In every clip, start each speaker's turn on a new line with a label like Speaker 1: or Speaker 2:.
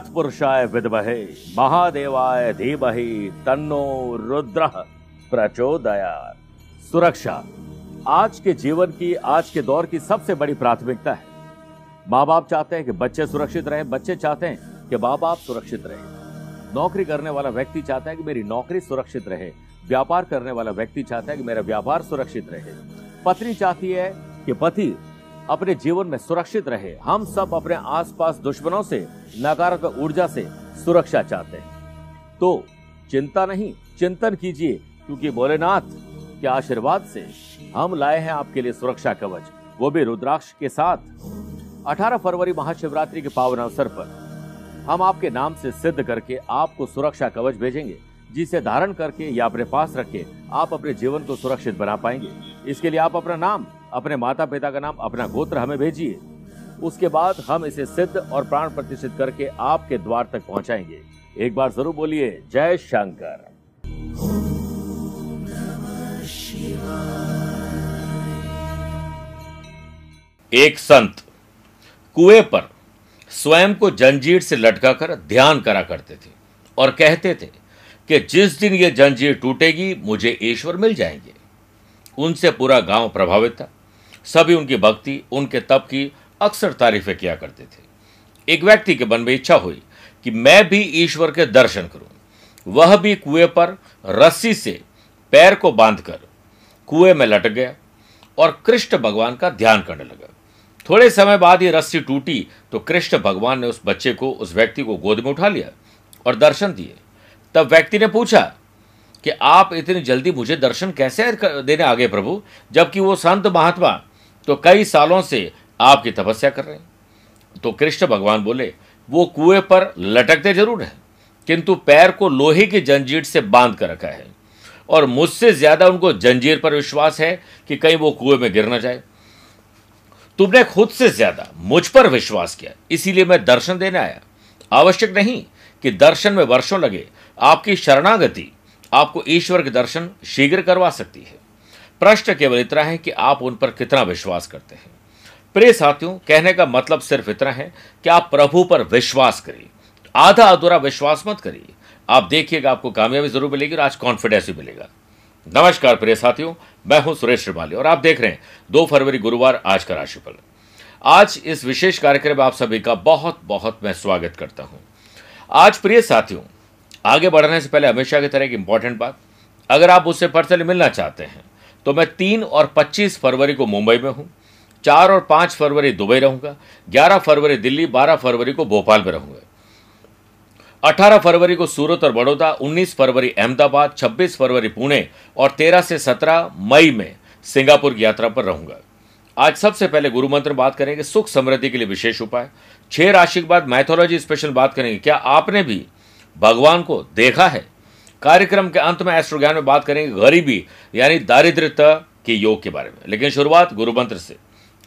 Speaker 1: तत्पुरुषाय विद्महे, महादेवाय धीमहि, तन्नो रुद्र प्रचोदयात। सुरक्षा, आज के जीवन की, आज के दौर की सबसे बड़ी प्राथमिकता है। माँ बाप चाहते हैं कि बच्चे सुरक्षित रहें, बच्चे चाहते हैं कि माँ बाप सुरक्षित रहें। नौकरी करने वाला व्यक्ति चाहता है कि मेरी नौकरी सुरक्षित रहे। व्यापार करने वाला व्यक्ति चाहता है कि मेरा व्यापार सुरक्षित रहे। पत्नी चाहती है कि पति अपने जीवन में सुरक्षित रहे। हम सब अपने आसपास दुश्मनों से, नकारात्मक ऊर्जा से सुरक्षा चाहते हैं। तो चिंता नहीं, चिंतन कीजिए, क्योंकि भोलेनाथ के आशीर्वाद से हम लाए हैं आपके लिए सुरक्षा कवच। वो भी रुद्राक्ष के साथ। 18 फरवरी महाशिवरात्रि के पावन अवसर पर हम आपके नाम से सिद्ध करके आपको सुरक्षा कवच भेजेंगे। जिसे धारण करके या अपने पास रख के आप अपने जीवन को सुरक्षित बना पाएँगे। इसके लिए आप अपना नाम, अपने माता पिता का नाम, अपना गोत्र हमें भेजिए। उसके बाद हम इसे सिद्ध और प्राण प्रतिष्ठित करके आपके द्वार तक पहुंचाएँगे। एक बार ज़रूर बोलिए, जय शंकर। एक संत कुएँ पर स्वयं को जंजीर से लटकाकर ध्यान करा करते थे और कहते थे कि जिस दिन ये जंजीर टूटेगी, मुझे ईश्वर मिल जाएँगे। उनसे पूरा गाँव प्रभावित था। सभी उनकी भक्ति, उनके तप की अक्सर तारीफें किया करते थे। एक व्यक्ति के मन में इच्छा हुई कि मैं भी ईश्वर के दर्शन करूँ। वह भी कुएँ पर रस्सी से पैर को बांधकर कुएँ में लटक गया और कृष्ण भगवान का ध्यान करने लगा। थोड़े समय बाद ये रस्सी टूटी तो कृष्ण भगवान ने उस बच्चे को, उस व्यक्ति को गोद में उठा लिया और दर्शन दिए। तब व्यक्ति ने पूछा कि आप इतनी जल्दी मुझे दर्शन कैसे देने आगे प्रभु? जबकि वो संत महात्मा तो कई सालों से आपकी तपस्या कर रहे हैं। तो कृष्ण भगवान बोले, वो कुएँ पर लटकते ज़रूर हैं, किंतु पैर को लोहे की जंजीर से बाँध कर रखा है और मुझसे ज़्यादा उनको जंजीर पर विश्वास है कि कहीं वो कुएँ में गिर ना जाए। तुमने खुद से ज़्यादा मुझ पर विश्वास किया, इसीलिए मैं दर्शन देने आया। आवश्यक नहीं कि दर्शन में वर्षों लगे आपकी शरणागति आपको ईश्वर के दर्शन शीघ्र करवा सकती है। प्रश्न केवल इतना है कि आप उन पर कितना विश्वास करते हैं। प्रिय साथियों, कहने का मतलब सिर्फ़ इतना है कि आप प्रभु पर विश्वास करिए। आधा अधूरा विश्वास मत करिए। आप देखिएगा, आपको कामयाबी ज़रूर मिलेगी और आज कॉन्फिडेंस भी मिलेगा। नमस्कार प्रिय साथियों, मैं हूँ सुरेश श्रीमाली और आप देख रहे हैं दो फरवरी गुरुवार आज का राशिफल। आज इस विशेष कार्यक्रम में आप सभी का बहुत बहुत मैं स्वागत करता हूँ। आज प्रिय साथियों आगे बढ़ने से पहले हमेशा की तरह एक इंपॉर्टेंट बात, अगर आप उससे पर्सनली मिलना चाहते हैं तो मैं तीन और पच्चीस फरवरी को मुंबई में हूँ, चार और पाँच फरवरी दुबई रहूँगा, ग्यारह फरवरी दिल्ली, बारह फरवरी को भोपाल में रहूँगा। अठारह फरवरी को सूरत और बड़ौदा, उन्नीस फरवरी अहमदाबाद, छब्बीस फरवरी पुणे और तेरह से सत्रह मई में सिंगापुर की यात्रा पर रहूँगा। आज सबसे पहले गुरु मंत्र बात करेंगे, सुख समृद्धि के लिए विशेष उपाय। छह राशि के बाद मैथोलॉजी स्पेशल बात करेंगे। क्या आपने भी भगवान को देखा है। कार्यक्रम के अंत में एस्ट्रो ज्ञान में बात करेंगे गरीबी, यानी दारिद्रता के योग के बारे में। लेकिन शुरुआत गुरु मंत्र से।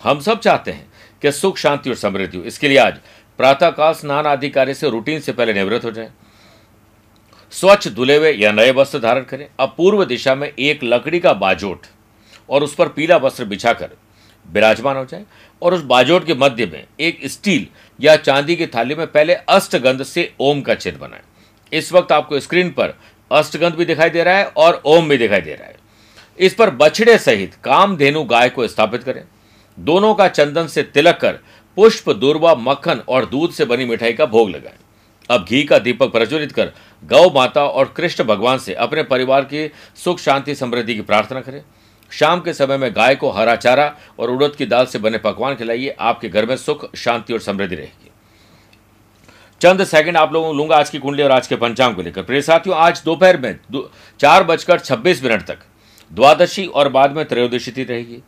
Speaker 1: हम सब चाहते हैं कि सुख, शांति और समृद्धि हो। इसके लिए आज प्रातःकाल स्नान आदि कार्य से रूटीन से पहले निवृत्त हो जाए। स्वच्छ धुले हुए या नए वस्त्र धारण करें। अब पूर्व दिशा में एक लकड़ी का बाजोट और उस पर पीला वस्त्र बिछाकर विराजमान हो जाए। और उस बाजोट के मध्य में एक स्टील या चांदी की थाली में पहले अष्टगंध से ओम का चिन्ह बनाए। इस वक्त आपको स्क्रीन पर अष्टगंध भी दिखाई दे रहा है और ओम भी दिखाई दे रहा है। इस पर बछड़े सहित कामधेनु गाय को स्थापित करें। दोनों का चंदन से तिलक कर पुष्प दूरबा मक्खन और दूध से बनी मिठाई का भोग लगाएँ। अब घी का दीपक प्रज्वलित कर गौ माता और कृष्ण भगवान से अपने परिवार की सुख, शांति, समृद्धि की प्रार्थना करें। शाम के समय में गाय को हरा चारा और उड़द की दाल से बने पकवान खिलाइए। आपके घर में सुख, शांति और समृद्धि रहेगी। चंद सेकंड आप लोगों को लूँगा आज की कुंडली और आज के पंचांग को लेकर। प्रिय साथियों आज दोपहर में दो, चार बजकर छब्बीस मिनट तक द्वादशी और बाद में त्रयोदशी तिथि रहेगी।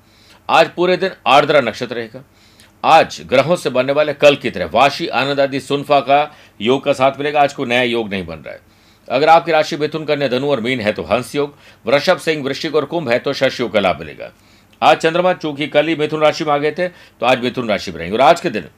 Speaker 1: आज पूरे दिन आर्द्रा नक्षत्र रहेगा। आज ग्रहों से बनने वाले कल की तरह वाशी आनंद आदि सुनफा का योग का साथ मिलेगा। आज को नया योग नहीं बन रहा है। अगर आपकी राशि मिथुन कन्या धनु और मीन है तो हंस योग वृषभ सिंह वृश्चिक और कुंभ है तो शश योग का लाभ मिलेगा। आज चंद्रमा चूँकि कल ही मिथुन राशि में आ गए थे तो आज मिथुन राशि में रहेंगे। और आज के दिन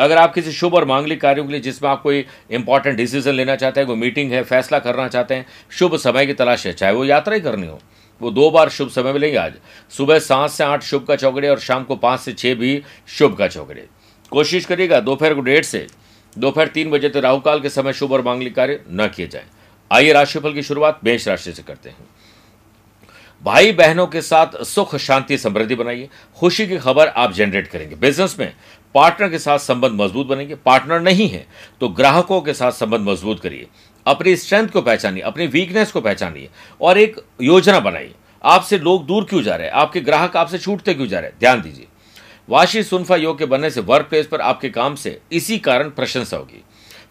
Speaker 1: अगर आप किसी शुभ और मांगलिक कार्यों के लिए जिसमें आप कोई इंपॉर्टेंट डिसीज़न लेना चाहते हैं, कोई मीटिंग है, फैसला करना चाहते हैं, शुभ समय की तलाश है, चाहे वो यात्रा ही करनी हो, वो दो बार शुभ समय मिलेंगे आज। सुबह सात से आठ शुभ का चौकड़े और शाम को पाँच से छः भी शुभ का चौकड़े कोशिश करिएगा, दोपहर को डेढ़ से, दोपहर तीन बजे तक राहुकाल के समय शुभ और मांगलिक कार्य न किए जाए। आइए राशिफल की शुरुआत मेष राशि से करते हैं। भाई बहनों के साथ सुख, शांति, समृद्धि बनाइए। खुशी की खबर आप जनरेट करेंगे। बिज़नेस में पार्टनर के साथ संबंध मज़बूत बनेंगे, पार्टनर नहीं है तो ग्राहकों के साथ संबंध मज़बूत करिए। अपनी स्ट्रेंथ को पहचानिए, अपनी वीकनेस को पहचानिए और एक योजना बनाइए। आपसे लोग दूर क्यों जा रहे हैं? आपके ग्राहक आपसे छूटते क्यों जा रहे हैं? ध्यान दीजिए। वाशी सुनफा योग के बनने से वर्क प्लेस पर आपके काम से इसी कारण प्रशंसा होगी।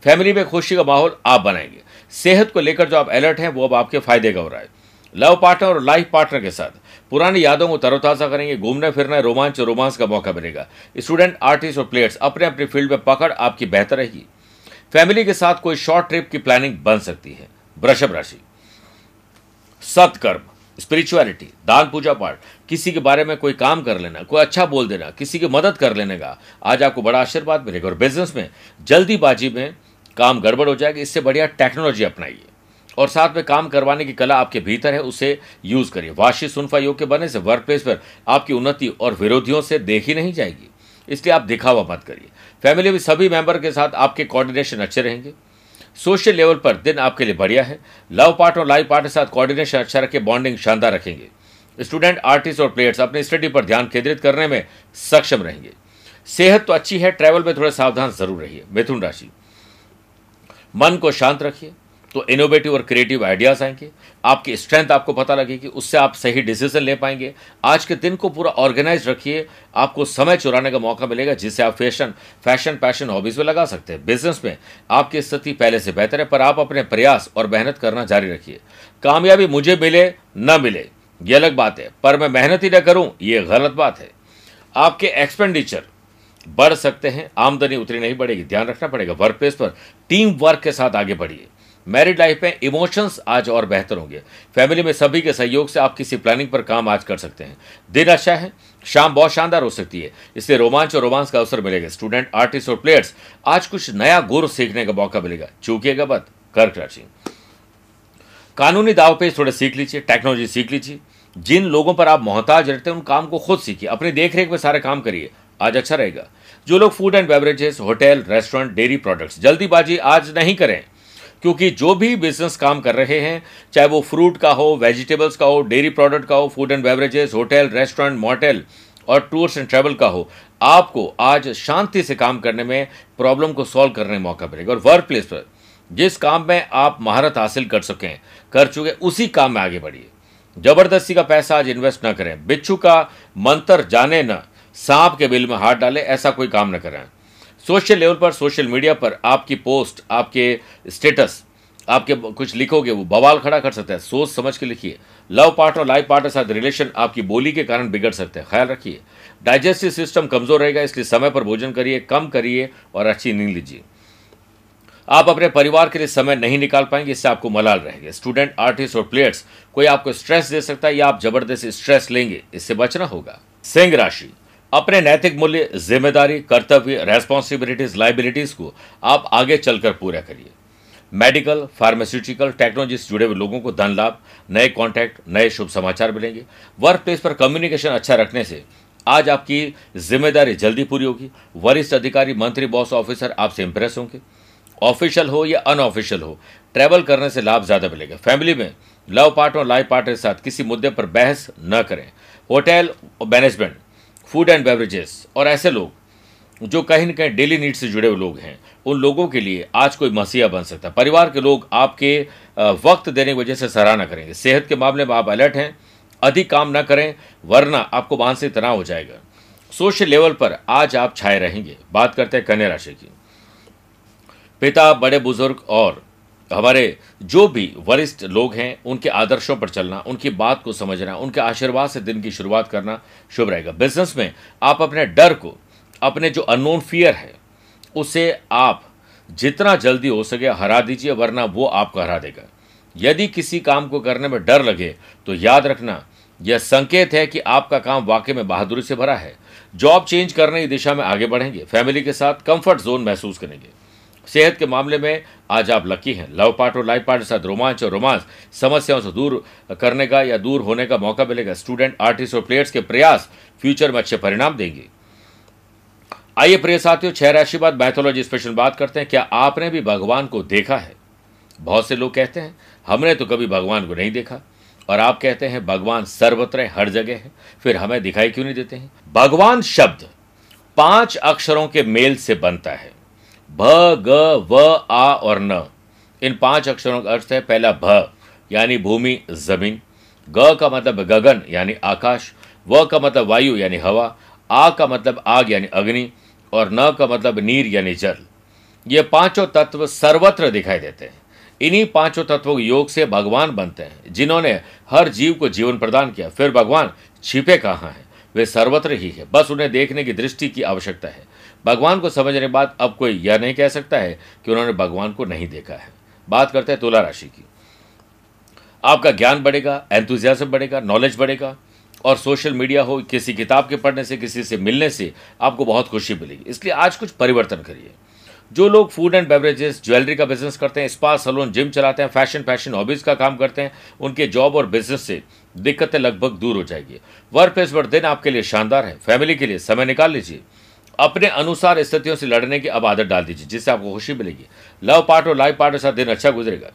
Speaker 1: फैमिली में खुशी का माहौल आप बनाएँगे। सेहत को लेकर जो आप अलर्ट हैं, वो अब आपके फ़ायदे का हो रहा है। लव पार्टनर और लाइफ पार्टनर के साथ। पुरानी यादों को तरोताजा करेंगे, घूमने फिरने, रोमांच और रोमांस का मौका मिलेगा। स्टूडेंट आर्टिस्ट और प्लेयर्स अपने अपने फ़ील्ड में पकड़, आपकी बेहतर रहेगी। फैमिली के साथ कोई शॉर्ट ट्रिप की प्लानिंग बन सकती है। वृषभ राशि। सत्कर्म। स्पिरिचुअलिटी दान, पूजा, पाठ। किसी के बारे में कोई काम कर लेना, कोई अच्छा बोल देना, किसी की मदद कर लेने का आज आपको बड़ा आशीर्वाद मिलेगा और बिज़नेस में जल्दीबाजी में काम गड़बड़ हो जाएगा। इससे बढ़िया टेक्नोलॉजी अपनाइए। और साथ में काम करवाने की कला आपके भीतर है, उसे यूज़ करिए। वाशी सुनफा योग के बनने से वर्क प्लेस पर आपकी उन्नति और विरोधियों से देखी नहीं जाएगी। इसलिए आप दिखावा मत करिए। फैमिली में सभी मेंबर के साथ आपके कोऑर्डिनेशन अच्छे रहेंगे। सोशल लेवल पर दिन आपके लिए बढ़िया है। लव पार्ट और लाइफ पार्ट के साथ कोऑर्डिनेशन अच्छा रखे बॉन्डिंग शानदार रखेंगे। स्टूडेंट आर्टिस्ट और प्लेयर्स अपनी स्टडी पर ध्यान केंद्रित करने में सक्षम रहेंगे। सेहत तो अच्छी है ट्रैवल में थोड़ा सावधान ज़रूर रहिए। मिथुन राशि। मन को शांत रखिए। तो इनोवेटिव और क्रिएटिव आइडियाज़ आएँगे। आपकी स्ट्रेंथ आपको पता लगेगी, उससे आप सही डिसीज़न ले पाएँगे। आज के दिन को पूरा ऑर्गेनाइज रखिए। आपको समय चुराने का मौका मिलेगा, जिससे आप फ़ैशन फ़ैशन पैशन हॉबीज में लगा सकते हैं। बिज़नेस में आपकी स्थिति पहले से बेहतर है, पर आप अपने प्रयास और मेहनत करना जारी रखिए। कामयाबी मुझे मिले, न मिले, ये अलग बात है। पर मैं मेहनत ही न करूँ, ये गलत बात है। आपके एक्सपेंडिचर बढ़ सकते हैं, आमदनी उतनी नहीं बढ़ेगी। ध्यान रखना पड़ेगा वर्क प्लेस पर टीम वर्क के साथ आगे बढ़िए। मैरिड लाइफ में इमोशंस आज और बेहतर होंगे। फैमिली में सभी के सहयोग से आप किसी प्लानिंग पर काम आज कर सकते हैं। दिन अच्छा है, शाम बहुत शानदार हो सकती है इससे रोमांच और रोमांस का अवसर मिलेगा। स्टूडेंट, आर्टिस्ट और प्लेयर्स, आज कुछ नया गुर सीखने का मौका मिलेगा। चूकिएगा बत कर्क राशि। कानूनी दाव पेज थोड़े सीख लीजिए, टेक्नोलॉजी सीख लीजिए। जिन लोगों पर आप मोहताज रहते हैं, उन काम को खुद सीखिए। अपनी देखरेख में सारे काम करिए। आज अच्छा रहेगा। जो लोग food and beverages hotel restaurant dairy products जल्दीबाजी आज नहीं करें। क्योंकि जो भी बिज़नेस काम कर रहे हैं, चाहे वो फ्रूट का हो वेजिटेबल्स का हो डेयरी प्रोडक्ट का हो food and beverages hotel restaurant motel और टूर्स एंड ट्रैवल का हो, आपको आज शांति से काम करने में प्रॉब्लम को सॉल्व करने में मौका मिलेगा। और वर्क प्लेस पर, जिस काम में आप महारत हासिल कर सकें, कर चुके, उसी काम में आगे बढ़िए। ज़बरदस्ती का पैसा आज इन्वेस्ट न करें। बिच्छू का मंत्र जाने न, सांप के बिल में हाथ डाले, ऐसा कोई काम ना करें। सोशल लेवल पर, सोशल मीडिया पर आपकी पोस्ट, आपके स्टेटस, आपके कुछ लिखोगे, वो बवाल खड़ा कर सकता है। सोच समझ के लिखिए। लव पार्टनर, लाइफ पार्टनर साथ रिलेशन आपकी बोली के कारण बिगड़ सकते हैं। ख्याल रखिए। डाइजेस्टिव सिस्टम कमज़ोर रहेगा, इसलिए समय पर भोजन करिए, कम करिए और अच्छी नींद लीजिए। आप अपने परिवार के लिए समय नहीं निकाल पाएँगे, इससे आपको मलाल रहेगा। स्टूडेंट, आर्टिस्ट और प्लेयर्स, कोई आपको स्ट्रेस दे सकता है या आप ज़बरदस्ती स्ट्रेस लेंगे, इससे बचना होगा। सिंह राशि। अपने नैतिक मूल्य, ज़िम्मेदारी, कर्तव्य रेस्पॉन्सिबिलिटीज लाइबिलिटीज को आप आगे चलकर पूरा करिए। मेडिकल फार्मास्यूटिकल टेक्नोलॉजी से जुड़े हुए लोगों को धन लाभ, नए कॉन्टैक्ट नए शुभ समाचार मिलेंगे। वर्क प्लेस पर कम्युनिकेशन अच्छा रखने से आज आपकी ज़िम्मेदारी जल्दी पूरी होगी। वरिष्ठ अधिकारी, मंत्री बॉस ऑफिसर आपसे इंप्रेस होंगे। ऑफिशियल हो या अनऑफिशियल हो ट्रैवल करने से लाभ ज़्यादा मिलेगा। फैमिली में लव पार्टनर लाइफ पार्टनर के साथ किसी मुद्दे पर बहस न करें। Hotel management food and beverages, और ऐसे लोग, जो कहीं ना कहीं डेली नीड से जुड़े हुए लोग हैं, उन लोगों के लिए आज कोई मसीहा बन सकता है। परिवार के लोग आपके वक्त देने की वजह से सराहना करेंगे। सेहत के मामले में आप अलर्ट हैं, अधिक काम न करें, वरना आपको मानसिक तनाव हो जाएगा। सोशल लेवल पर आज आप छाए रहेंगे। बात करते हैं कन्या राशि की। पिता, बड़े बुज़ुर्ग और हमारे जो भी वरिष्ठ लोग हैं, उनके आदर्शों पर चलना, उनकी बात को समझना, उनके आशीर्वाद से दिन की शुरुआत करना शुभ रहेगा। बिज़नेस में आप अपने डर को, अपने जो अननोन फियर है, उसे आप जितना जल्दी हो सके हरा दीजिए, वरना वो आपको हरा देगा। यदि किसी काम को करने में डर लगे तो याद रखना, यह संकेत है कि आपका काम वाकई में बहादुरी से भरा है। जॉब चेंज करने की दिशा में आगे बढ़ेंगे फैमिली के साथ कंफर्ट जोन महसूस करेंगे। सेहत के मामले में आज आप लकी हैं। लव पार्ट और लाइफ पार्ट के साथ रोमांच और रोमांस, समस्याओं से दूर करने का या दूर होने का मौका मिलेगा। स्टूडेंट आर्टिस्ट और प्लेयर्स के प्रयास फ्यूचर में अच्छे परिणाम देंगे। आइए प्रिय साथियों, छह राशि बाद मैथोलॉजी स्पेशल बात करते हैं। क्या आपने भी भगवान को देखा है? बहुत से लोग कहते हैं, हमने तो कभी भगवान को नहीं देखा। और आप कहते हैं, भगवान सर्वत्र हर जगह है। फिर हमें दिखाई क्यों नहीं देते हैं? भगवान शब्द पाँच अक्षरों के मेल से बनता है। भ, ग, व, आ और न। इन पाँच अक्षरों का अर्थ है पहला भ, यानी भूमि, ज़मीन। ग का मतलब गगन, यानी आकाश। व का मतलब वायु, यानी हवा। आ का मतलब आग, यानी अग्नि। और न का मतलब नीर, यानी जल। ये पाँचों तत्व सर्वत्र दिखाई देते हैं। इन्हीं पाँचों तत्वों के योग से भगवान बनते हैं, जिन्होंने हर जीव को जीवन प्रदान किया। फिर भगवान छिपे कहाँ हैं? वे सर्वत्र ही है। बस उन्हें देखने की दृष्टि की आवश्यकता है। भगवान को समझने बाद अब कोई यह नहीं कह सकता है कि उन्होंने भगवान को नहीं देखा है। बात करते हैं तुला राशि की। आपका ज्ञान बढ़ेगा एंथुजियाजम बढ़ेगा नॉलेज बढ़ेगा और सोशल मीडिया हो, किसी किताब के पढ़ने से, किसी से मिलने से आपको बहुत खुशी मिलेगी। इसलिए आज कुछ परिवर्तन करिए। जो लोग फ़ूड एंड बेवरेजेस ज्वेलरी का बिज़नेस करते हैं स्पा सलून जिम चलाते हैं फ़ैशन फ़ैशन हॉबीज का काम करते हैं, उनके जॉब और बिज़नेस से दिक्कतें लगभग दूर हो जाएगी। वर्क प्लेस पर दिन आपके लिए शानदार है। फैमिली के लिए समय निकाल लीजिए। अपने अनुसार स्थितियों से लड़ने की अब आदत डाल दीजिए, जिससे आपको खुशी मिलेगी। लव पार्ट और लाइफ पार्ट के साथ दिन अच्छा गुजरेगा।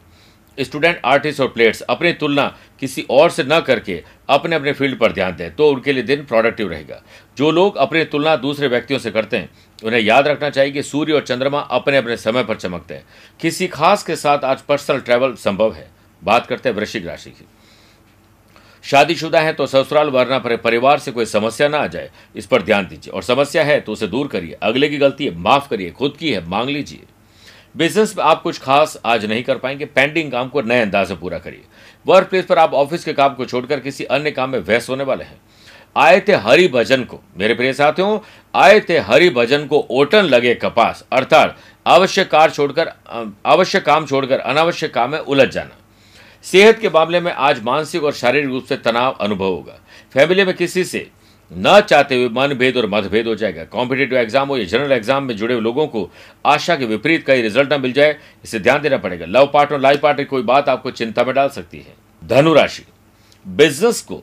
Speaker 1: स्टूडेंट आर्टिस्ट और प्लेयर्स अपनी तुलना किसी और से न करके अपने अपने फ़ील्ड पर ध्यान दें तो उनके लिए दिन प्रोडक्टिव रहेगा। जो लोग अपनी तुलना दूसरे व्यक्तियों से करते हैं, उन्हें याद रखना चाहिए कि सूर्य और चंद्रमा अपने अपने समय पर चमकते हैं। किसी खास के साथ आज पर्सनल ट्रैवल संभव है। बात करते हैं वृश्चिक राशि की। शादीशुदा है तो ससुराल, वरना पर, परिवार से कोई समस्या ना आ जाए। इस पर ध्यान दीजिए। और समस्या है तो उसे दूर करिए। अगले की गलती है, माफ़ करिए। खुद की है, मांग लीजिए। बिज़नेस में आप कुछ खास आज नहीं कर पाएँगे। पेंडिंग काम को नए अंदाज से पूरा करिए। वर्क प्लेस पर आप ऑफ़िस के काम को छोड़कर किसी अन्य काम में व्यस्त होने वाले हैं। आए थे हरि भजन को। मेरे प्रिय साथियों, आए थे हरि भजन को ओटन लगे कपास। अर्थात आवश्यक कार छोड़कर आवश्यक काम छोड़कर, अनावश्यक काम में उलझ जाना। सेहत के मामले में आज मानसिक और शारीरिक रूप से तनाव अनुभव होगा। फैमिली में किसी से न चाहते हुए मनभेद और मतभेद हो जाएगा। कॉम्पिटेटिव एग्ज़ाम हो या जनरल एग्ज़ाम में जुड़े लोगों को आशा के विपरीत कई रिज़ल्ट न मिल जाए, इसे ध्यान देना पड़ेगा। लव पार्ट और लाइफ पार्ट की कोई बात आपको चिंता में डाल सकती है। धनुराशि बिज़नेस को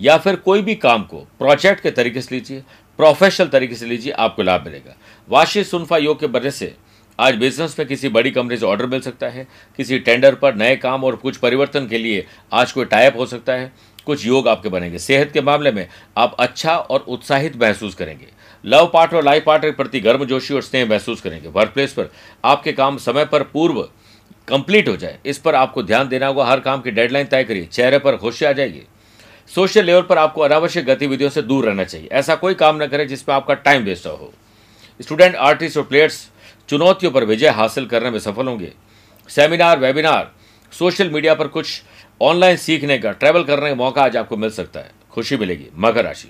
Speaker 1: या फिर कोई भी काम को प्रोजेक्ट के तरीके से लीजिए प्रोफेशनल तरीके से लीजिए, आपको लाभ मिलेगा। वाशी सुनफा योग के वजह से आज बिज़नेस में किसी बड़ी कंपनी से ऑर्डर मिल सकता है, किसी टेंडर पर नए काम और कुछ परिवर्तन के लिए आज कोई टाइप हो सकता है, कुछ योग आपके बनेंगे। सेहत के मामले में आप अच्छा और उत्साहित महसूस करेंगे। लव पार्ट और लाइफ पार्ट के प्रति गर्मजोशी और स्नेह महसूस करेंगे। वर्क प्लेस पर आपके काम समय पर पूर्व कंप्लीट हो जाए, इस पर आपको ध्यान देना होगा। हर काम की डेडलाइन तय करिए, चेहरे पर खुशी आ जाएगी सोशल लेवल पर आपको अनावश्यक गतिविधियों से दूर रहना चाहिए। ऐसा कोई काम न करें जिसमें आपका टाइम वेस्ट हो। स्टूडेंट आर्टिस्ट और प्लेयर्स चुनौतियों पर विजय हासिल करने में सफल होंगे। सेमिनार, वेबिनार, सोशल मीडिया पर कुछ ऑनलाइन सीखने का, ट्रैवल करने का मौका आज आपको मिल सकता है। खुशी मिलेगी। मकर राशि।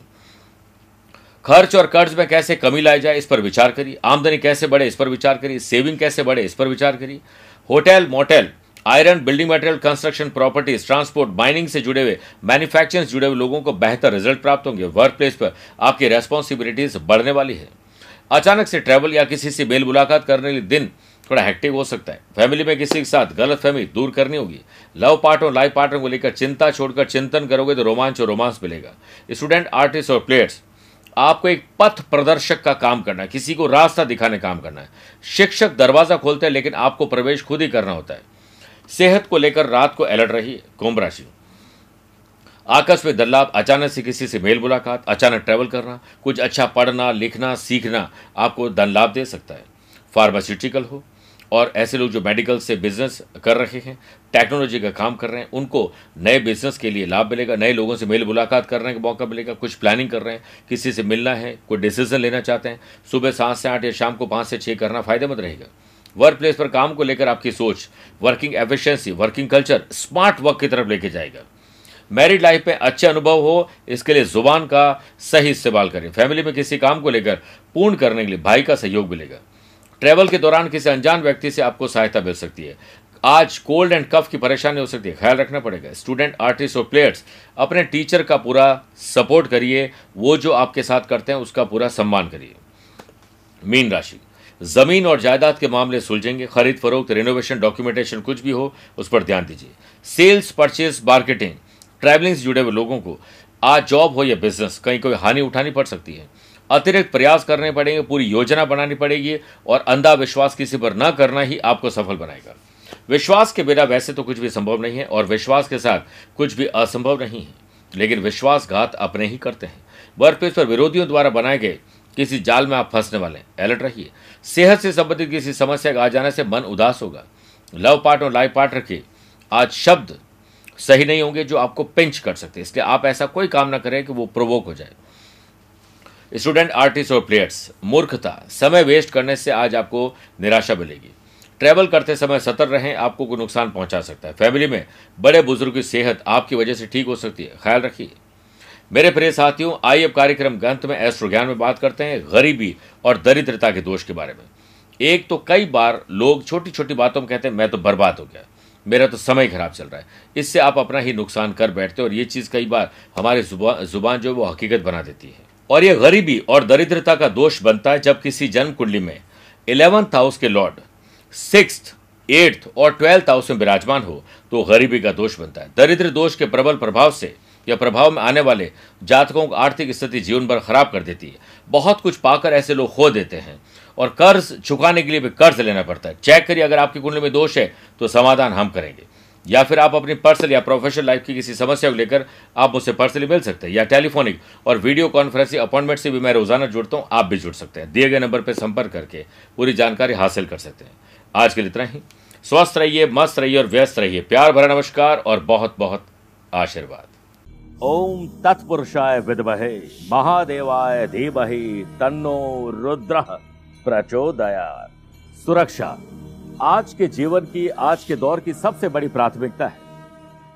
Speaker 1: खर्च और कर्ज में कैसे कमी लाई जाए, इस पर विचार करिए। आमदनी कैसे बढ़े, इस पर विचार करिए। सेविंग कैसे बढ़े, इस पर विचार करिए। Hotel, motel, iron, building material, construction properties, transport, mining से जुड़े हुए मैन्युफैक्चरिंग से जुड़े हुए लोगों को बेहतर रिज़ल्ट प्राप्त होंगे। वर्क प्लेस पर आपकी रेस्पॉन्सिबिलिटीज बढ़ने वाली है। अचानक से ट्रैवल या किसी से मेल मुलाकात करने के दिन थोड़ा हेक्टिक हो सकता है। फैमिली में किसी के साथ गलत फहमी दूर करनी होगी। लव पार्टनर लाइफ पार्टनर को लेकर चिंता छोड़कर चिंतन करोगे तो रोमांच और रोमांस मिलेगा। स्टूडेंट आर्टिस्ट और प्लेयर्स आपको एक पथ प्रदर्शक का काम करना है। किसी को रास्ता दिखाने काम करना है। शिक्षक दरवाज़ा खोलते हैं, लेकिन आपको प्रवेश खुद ही करना होता है। सेहत को लेकर रात को अलर्ट रही कुंभ राशि। आकस्मिक दल्लाभ अचानक से किसी से मेल मुलाकात, अचानक ट्रैवल करना, कुछ अच्छा पढ़ना, लिखना, सीखना आपको धन लाभ दे सकता है। फार्मास्यूटिकल हो, और ऐसे लोग जो मेडिकल से बिज़नेस कर रहे हैं टेक्नोलॉजी का काम कर रहे हैं, उनको नए बिज़नेस के लिए लाभ मिलेगा, नए लोगों से मेल मुलाकात करने का मौका मिलेगा, कुछ प्लानिंग कर रहे हैं, किसी से मिलना है, कोई डिसीज़न लेना चाहते हैं, सुबह सात से आठ या शाम को पाँच से छः करना फ़ायदेमंद रहेगा। वर्क प्लेस पर काम को लेकर आपकी सोच working efficiency working culture smart work की तरफ़ लेके जाएगा। मैरिड लाइफ में अच्छे अनुभव हो, इसके लिए ज़ुबान का सही इस्तेमाल करें। फैमिली में किसी काम को लेकर पूर्ण करने के लिए भाई का सहयोग मिलेगा। ट्रैवल के दौरान किसी अनजान व्यक्ति से आपको सहायता मिल सकती है। आज कोल्ड एंड कफ की परेशानी हो सकती है, ख्याल रखना पड़ेगा। स्टूडेंट आर्टिस्ट और प्लेयर्स अपने टीचर का पूरा सपोर्ट करिए। वो जो आपके साथ करते हैं, उसका पूरा सम्मान करिए। मीन राशि। ज़मीन और जायदाद के मामले सुलझेंगे। खरीद फरोख्त रिनोवेशन डॉक्यूमेंटेशन कुछ भी हो, उस पर ध्यान दीजिए। सेल्स परचेज मार्केटिंग ट्रैवलिंग से जुड़े हुए लोगों को आज जॉब हो या बिज़नेस, कहीं कोई हानि उठानी पड़ सकती है। अतिरिक्त प्रयास करने पड़ेंगे, पूरी योजना बनानी पड़ेगी और अंधा विश्वास किसी पर न करना ही आपको सफल बनाएगा। विश्वास के बिना वैसे तो कुछ भी संभव नहीं है और विश्वास के साथ कुछ भी असंभव नहीं है, लेकिन विश्वासघात अपने ही करते हैं। वर्कप्लेस पर विरोधियों द्वारा बनाए गए किसी जाल में आप फंसने वाले हैं। अलर्ट रहिए। सेहत से संबंधित किसी समस्या का आ जाने से मन उदास होगा। लव पार्ट और लाइफ पार्ट रखिए आज शब्द सही नहीं होंगे जो आपको पिंच कर सकते इसलिए आप ऐसा कोई काम ना करें कि वो प्रोवोक हो जाए। स्टूडेंट आर्टिस्ट और प्लेयर्स मूर्खता, समय वेस्ट करने से आज आपको निराशा मिलेगी। ट्रैवल करते समय सतर्क रहें, आपको कोई नुकसान पहुँचा सकता है। फैमिली में बड़े बुज़ुर्ग की सेहत आपकी वजह से ठीक हो सकती है। ख्याल रखिए। मेरे प्रिय साथियों, आइए अब कार्यक्रम ग्रंथ में एस्ट्रो ज्ञान में बात करते हैं गरीबी और दरिद्रता के दोष के बारे में। एक तो कई बार लोग छोटी छोटी बातों में कहते हैं, मैं तो बर्बाद हो गया। मेरा तो समय खराब चल रहा है। इससे आप अपना ही नुकसान कर बैठते हो और ये चीज़ कई बार हमारी ज़ुबान जो है वो हकीकत बना देती है। और ये गरीबी और दरिद्रता का दोष बनता है जब किसी जन्म कुंडली में इलेवंथ हाउस के लॉर्ड सिक्स एट्थ और ट्वेल्थ हाउस में विराजमान हो तो गरीबी का दोष बनता है। दरिद्र दोष के प्रबल प्रभाव से या प्रभाव में आने वाले जातकों को आर्थिक स्थिति जीवन भर खराब कर देती है। बहुत कुछ पाकर ऐसे लोग खो देते हैं। और कर्ज चुकाने के लिए भी कर्ज लेना पड़ता है। चेक करिए, अगर आपकी कुंडली में दोष है तो समाधान हम करेंगे। या फिर आप अपनी पर्सनल या प्रोफेशनल लाइफ की किसी समस्या को लेकर आप मुझसे पर्सनली मिल सकते हैं, या टेलीफोनिक और वीडियो कॉन्फ्रेंसिंग अपॉइंटमेंट से भी मैं रोज़ाना जुड़ता हूँ, आप भी जुड़ सकते हैं। दिए गए नंबर पर संपर्क करके पूरी जानकारी हासिल कर सकते हैं। आज के लिए इतना ही। स्वस्थ रहिए, मस्त रहिए और व्यस्त रहिए। प्यार भरा नमस्कार और बहुत बहुत आशीर्वाद। ओम तत्पुरुषाय विदमहे महादेवाय धीमहि तन्नो रुद्र प्रचोदयात। सुरक्षा, आज के जीवन की, आज के दौर की सबसे बड़ी प्राथमिकता है।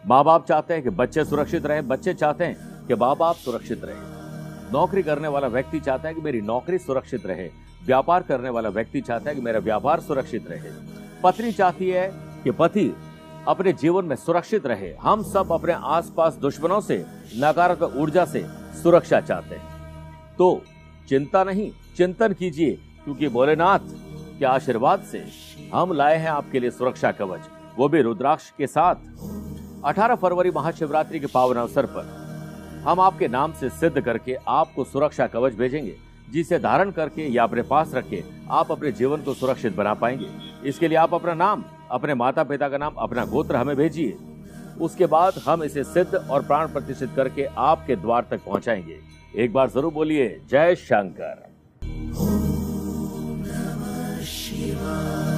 Speaker 1: माँ बाप चाहते हैं कि बच्चे सुरक्षित रहे, बच्चे चाहते हैं कि माँ बाप सुरक्षित रहे। नौकरी करने वाला व्यक्ति चाहता है कि मेरी नौकरी सुरक्षित रहे। व्यापार करने वाला व्यक्ति चाहता है कि मेरा व्यापार सुरक्षित रहे। पत्नी चाहती है कि पति अपने जीवन में सुरक्षित रहे। हम सब अपने आसपास दुश्मनों से, नकारात्मक ऊर्जा से सुरक्षा चाहते हैं। तो चिंता नहीं, चिंतन कीजिए, क्योंकि भोलेनाथ के आशीर्वाद से हम लाए हैं आपके लिए सुरक्षा कवच। वो भी रुद्राक्ष के साथ। 18 फरवरी महाशिवरात्रि के पावन अवसर पर हम आपके नाम से सिद्ध करके आपको सुरक्षा कवच भेजेंगे, जिसे धारण करके या अपने पास रख के आप अपने जीवन को सुरक्षित बना पाएँगे। इसके लिए आप अपना नाम अपने माता पिता का नाम अपना गोत्र हमें भेजिए। उसके बाद हम इसे सिद्ध और प्राण प्रतिष्ठित करके आपके द्वार तक पहुंचाएँगे। एक बार ज़रूर बोलिए, जय शंकर। शिवा